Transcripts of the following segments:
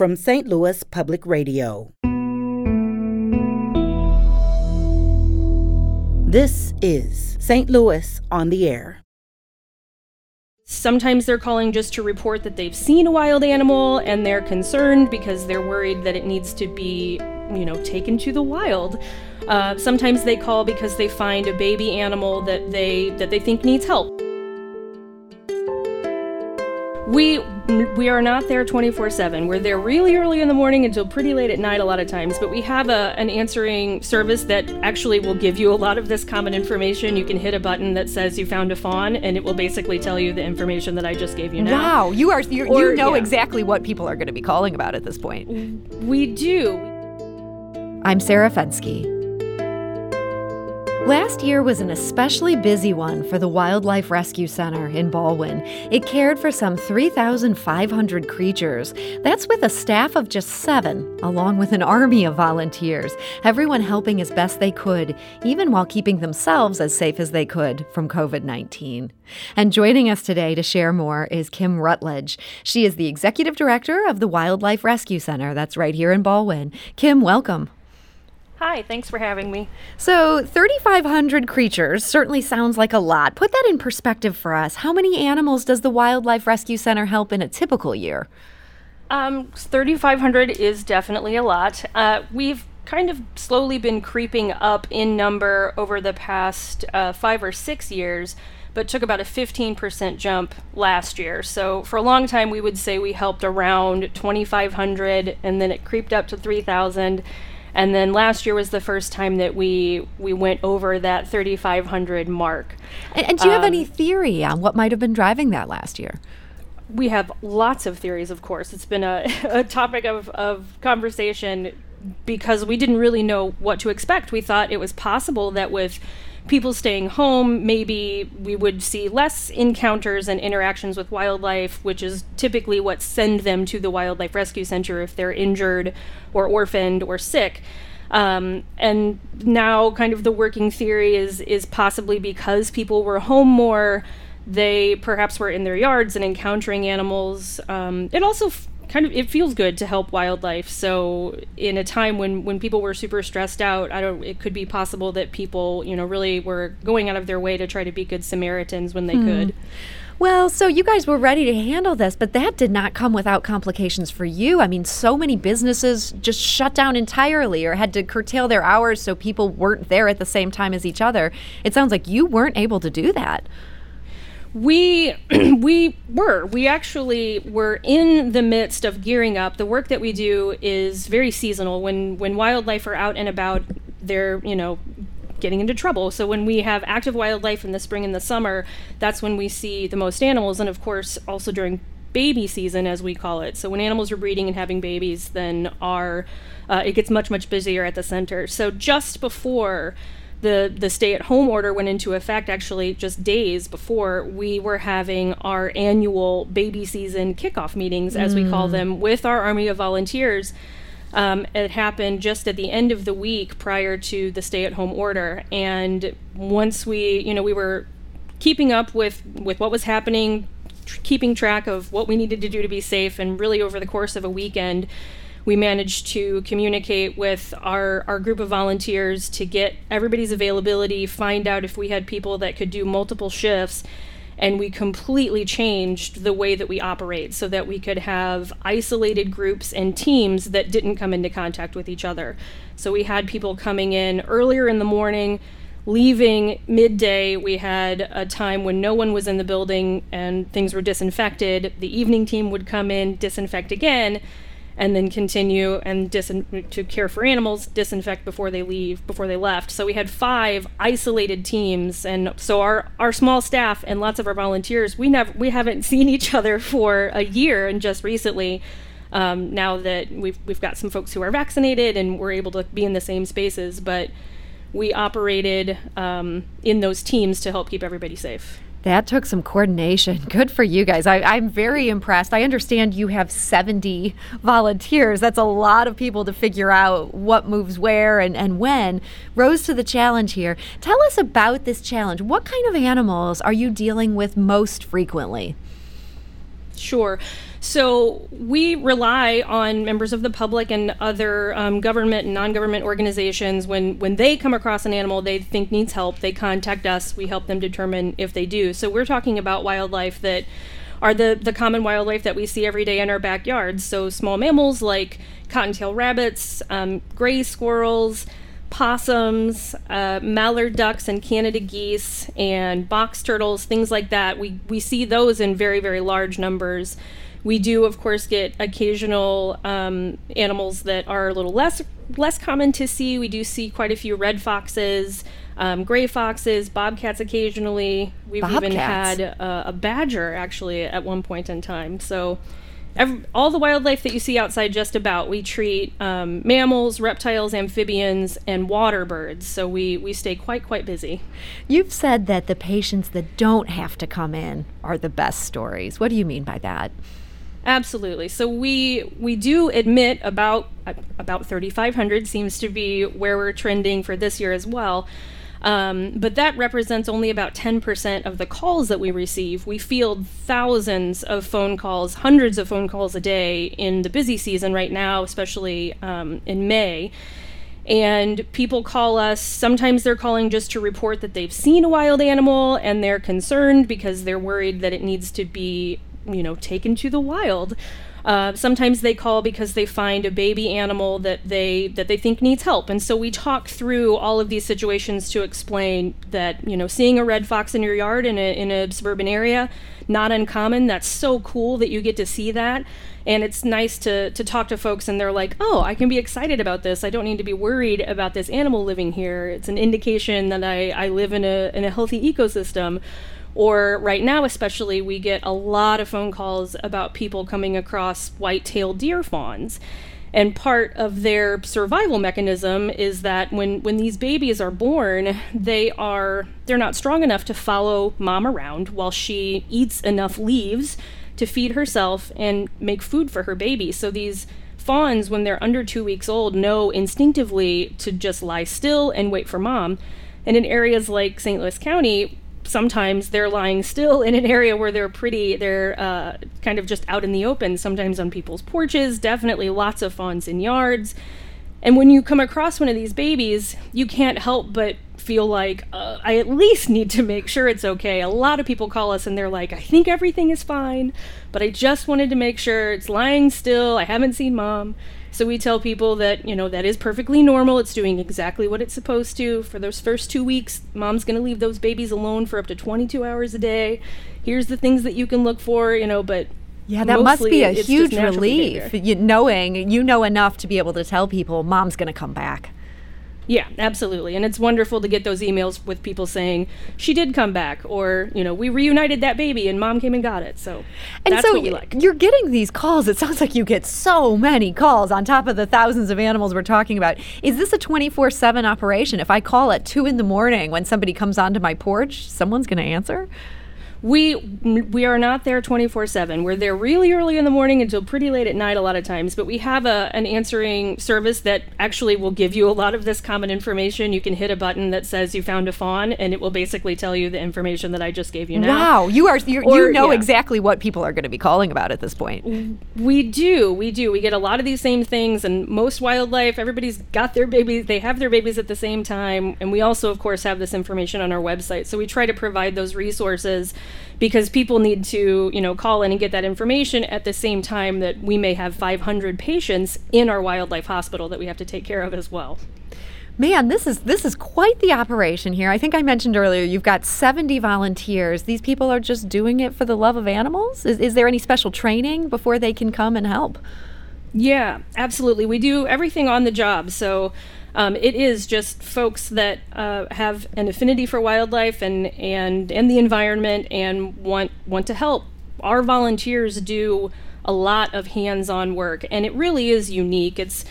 from St. Louis Public Radio. This is St. Louis on the Air. Sometimes they're calling just to report that they've seen a wild animal and they're concerned because they're worried that it needs to be, you know, taken to the wild. Uh, sometimes they call because they find a baby animal that they that they think needs help. We we are not there 24/7. We're there really early in the morning until pretty late at night a lot of times, but we have a an answering service that actually will give you a lot of this common information. You can hit a button that says you found a fawn and it will basically tell you the information that I just gave you now. Wow, you are you you know yeah. exactly what people are going to be calling about at this point. We do. I'm Sarah Fenske. Last year was an especially busy one for the Wildlife Rescue Center in Ballwin. It cared for some 3,500 creatures. That's with a staff of just seven, along with an army of volunteers, everyone helping as best they could, even while keeping themselves as safe as they could from COVID 19. And joining us today to share more is Kim Rutledge. She is the executive director of the Wildlife Rescue Center, that's right here in Ballwin. Kim, welcome. Hi, thanks for having me. So, 3,500 creatures certainly sounds like a lot. Put that in perspective for us. How many animals does the Wildlife Rescue Center help in a typical year? Um, 3,500 is definitely a lot. Uh, we've kind of slowly been creeping up in number over the past uh, five or six years, but took about a 15% jump last year. So for a long time, we would say we helped around 2,500, and then it creeped up to 3,000. And then last year was the first time that we we went over that 3,500 mark. And, and do you have any um, theory on what might have been driving that last year? we have lots of theories, of course. It's been a, a topic of, of conversation because we didn't really know what to expect. We thought it was possible that with people staying home, maybe we would see less encounters and interactions with wildlife, which is typically what send them to the Wildlife Rescue Center if they're injured or orphaned or sick. Um, and now, kind of the working theory is is possibly because people were home more, they perhaps were in their yards and encountering animals. Um, it also f- kind of it feels good to help wildlife. So in a time when when people were super stressed out, I don't. It could be possible that people, you know, really were going out of their way to try to be good Samaritans when they hmm. could. Well, so you guys were ready to handle this, but that did not come without complications for you. I mean, so many businesses just shut down entirely or had to curtail their hours so people weren't there at the same time as each other. It sounds like you weren't able to do that. We we were we actually were in the midst of gearing up. The work that we do is very seasonal. When when wildlife are out and about, they're you know getting into trouble. So when we have active wildlife in the spring and the summer, that's when we see the most animals, and of course also during baby season as we call it. So when animals are breeding and having babies, then our uh, it gets much much busier at the center. So just before the the stay at home order went into effect actually just days before we were having our annual baby season kickoff meetings as we call them with our army of volunteers. Um, it happened just at the end of the week prior to the stay at home order. And once we you know we were keeping up with with what was happening tr- keeping track of what we needed to do to be safe and really over the course of a weekend we managed to communicate with our, our group of volunteers to get everybody's availability, find out if we had people that could do multiple shifts, and we completely changed the way that we operate so that we could have isolated groups and teams that didn't come into contact with each other. So we had people coming in earlier in the morning, leaving midday. We had a time when no one was in the building and things were disinfected. The evening team would come in, disinfect again and then continue and disin- to care for animals, disinfect before they leave, before they left. So we had five isolated teams, and so our our small staff and lots of our volunteers, we never we haven't seen each other for a year, and just recently. Um, now that we've we've got some folks who are vaccinated and we're able to be in the same spaces, but we operated um, in those teams to help keep everybody safe. That took some coordination. Good for you guys. I, I'm very impressed. I understand you have 70 volunteers. That's a lot of people to figure out what moves where and, and when. Rose to the challenge here. Tell us about this challenge. What kind of animals are you dealing with most frequently? Sure. So we rely on members of the public and other um, government and non-government organizations when when they come across an animal they think needs help, they contact us. We help them determine if they do. So we're talking about wildlife that are the the common wildlife that we see every day in our backyards. So small mammals like cottontail rabbits, um, gray squirrels possums, uh, mallard ducks, and Canada geese, and box turtles, things like that. We we see those in very very large numbers. We do, of course, get occasional um, animals that are a little less less common to see. We do see quite a few red foxes, um, gray foxes, bobcats occasionally. We've Bobcats. even had uh, a badger actually at one point in time. So. Every, all the wildlife that you see outside, just about, we treat um, mammals, reptiles, amphibians, and water birds. So we, we stay quite, quite busy. You've said that the patients that don't have to come in are the best stories. What do you mean by that? Absolutely. So we we do admit about about 3,500 seems to be where we're trending for this year as well. Um, but that represents only about 10% of the calls that we receive. We field thousands of phone calls, hundreds of phone calls a day in the busy season right now, especially um, in May. And people call us. Sometimes they're calling just to report that they've seen a wild animal and they're concerned because they're worried that it needs to be, you know, taken to the wild. Uh, sometimes they call because they find a baby animal that they that they think needs help, and so we talk through all of these situations to explain that you know seeing a red fox in your yard in a in a suburban area, not uncommon. That's so cool that you get to see that, and it's nice to to talk to folks and they're like, oh, I can be excited about this. I don't need to be worried about this animal living here. It's an indication that I I live in a in a healthy ecosystem. Or right now, especially, we get a lot of phone calls about people coming across white-tailed deer fawns. And part of their survival mechanism is that when, when these babies are born, they are they're not strong enough to follow mom around while she eats enough leaves to feed herself and make food for her baby. So these fawns, when they're under two weeks old, know instinctively to just lie still and wait for mom. And in areas like St. Louis County, sometimes they're lying still in an area where they're pretty they're uh, kind of just out in the open sometimes on people's porches definitely lots of fawns in yards and when you come across one of these babies you can't help but feel like uh, i at least need to make sure it's okay a lot of people call us and they're like i think everything is fine but i just wanted to make sure it's lying still i haven't seen mom so we tell people that, you know, that is perfectly normal. It's doing exactly what it's supposed to. For those first two weeks, mom's going to leave those babies alone for up to 22 hours a day. Here's the things that you can look for, you know, but Yeah, that must be a huge relief. You, knowing you know enough to be able to tell people mom's going to come back. Yeah, absolutely. And it's wonderful to get those emails with people saying, she did come back, or, you know, we reunited that baby and mom came and got it. So And that's so what we like. you're getting these calls. It sounds like you get so many calls on top of the thousands of animals we're talking about. Is this a 24 7 operation? If I call at 2 in the morning when somebody comes onto my porch, someone's going to answer? We we are not there 24/7. We're there really early in the morning until pretty late at night a lot of times, but we have a an answering service that actually will give you a lot of this common information. You can hit a button that says you found a fawn and it will basically tell you the information that I just gave you now. Wow, you are Or- you know yeah. exactly what people are going to be calling about at this point. We do. We do. We get a lot of these same things and most wildlife everybody's got their babies, they have their babies at the same time, and we also of course have this information on our website. So we try to provide those resources because people need to, you know, call in and get that information at the same time that we may have 500 patients in our wildlife hospital that we have to take care of as well. Man, this is this is quite the operation here. I think I mentioned earlier you've got 70 volunteers. These people are just doing it for the love of animals. Is, is there any special training before they can come and help? Yeah, absolutely. We do everything on the job. So um, it is just folks that uh, have an affinity for wildlife and, and, and the environment and want, want to help. Our volunteers do a lot of hands-on work and it really is unique. It's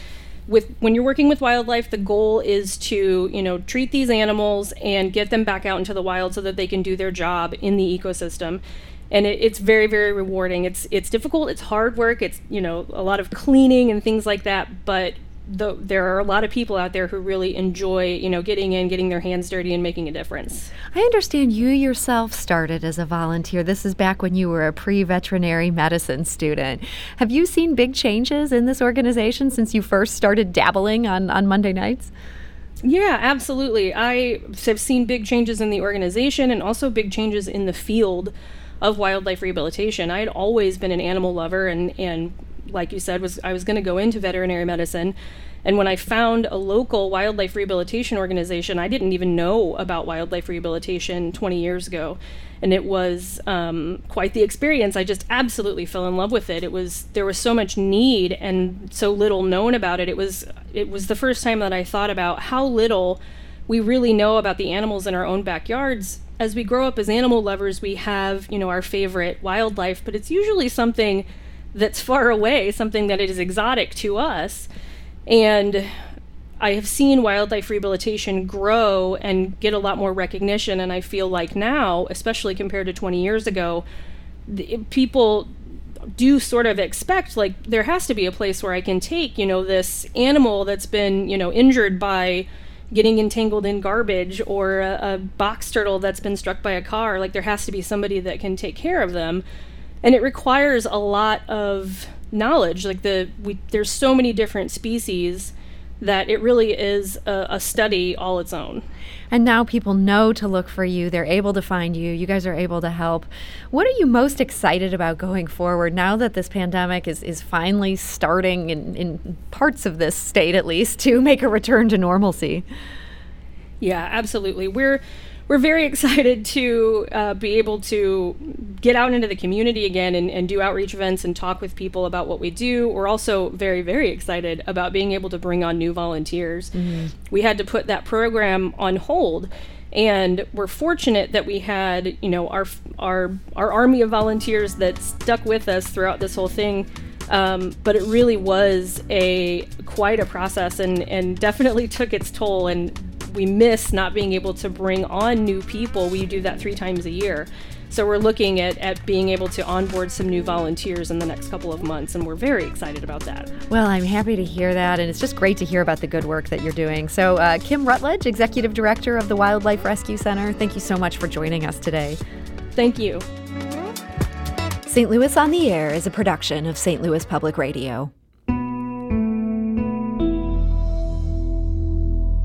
with when you're working with wildlife, the goal is to, you know, treat these animals and get them back out into the wild so that they can do their job in the ecosystem and it, it's very very rewarding it's it's difficult it's hard work it's you know a lot of cleaning and things like that but the, there are a lot of people out there who really enjoy, you know, getting in, getting their hands dirty, and making a difference. I understand you yourself started as a volunteer. This is back when you were a pre veterinary medicine student. Have you seen big changes in this organization since you first started dabbling on, on Monday nights? Yeah, absolutely. I have seen big changes in the organization and also big changes in the field of wildlife rehabilitation. I had always been an animal lover and, and like you said, was I was going to go into veterinary medicine. And when I found a local wildlife rehabilitation organization, I didn't even know about wildlife rehabilitation 20 years ago. And it was um, quite the experience. I just absolutely fell in love with it. It was there was so much need and so little known about it. It was it was the first time that I thought about how little we really know about the animals in our own backyards. As we grow up as animal lovers, we have you know our favorite wildlife, but it's usually something that's far away, something that is exotic to us. And I have seen wildlife rehabilitation grow and get a lot more recognition. And I feel like now, especially compared to 20 years ago, the, people do sort of expect like there has to be a place where I can take, you know, this animal that's been, you know, injured by getting entangled in garbage or a, a box turtle that's been struck by a car. Like there has to be somebody that can take care of them and it requires a lot of knowledge like the we there's so many different species that it really is a, a, study all its own. And now people know to look for you. They're able to find you. You guys are able to help. What are you most excited about going forward now that this pandemic is, is finally starting in, in parts of this state, at least, to make a return to normalcy? Yeah, absolutely. We're we're very excited to uh, be able to get out into the community again and, and, do outreach events and talk with people about what we do. We're also very, very excited about being able to bring on new volunteers. Mm-hmm. We had to put that program on hold. And we're fortunate that we had, you know, our our our army of volunteers that stuck with us throughout this whole thing. Um, but it really was a quite a process and, and definitely took its toll. And we miss not being able to bring on new people. We do that three times a year. So we're looking at, at being able to onboard some new volunteers in the next couple of months, and we're very excited about that. Well, I'm happy to hear that, and it's just great to hear about the good work that you're doing. So, uh, Kim Rutledge, Executive Director of the Wildlife Rescue Center, thank you so much for joining us today. Thank you. St. Louis on the Air is a production of St. Louis Public Radio.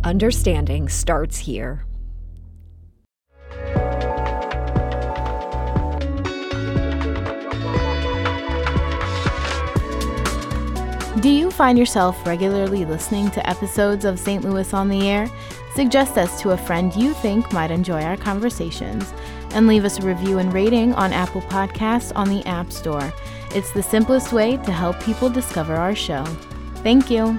Understanding starts here. Do you find yourself regularly listening to episodes of St. Louis on the Air? Suggest us to a friend you think might enjoy our conversations and leave us a review and rating on Apple Podcasts on the App Store. It's the simplest way to help people discover our show. Thank you.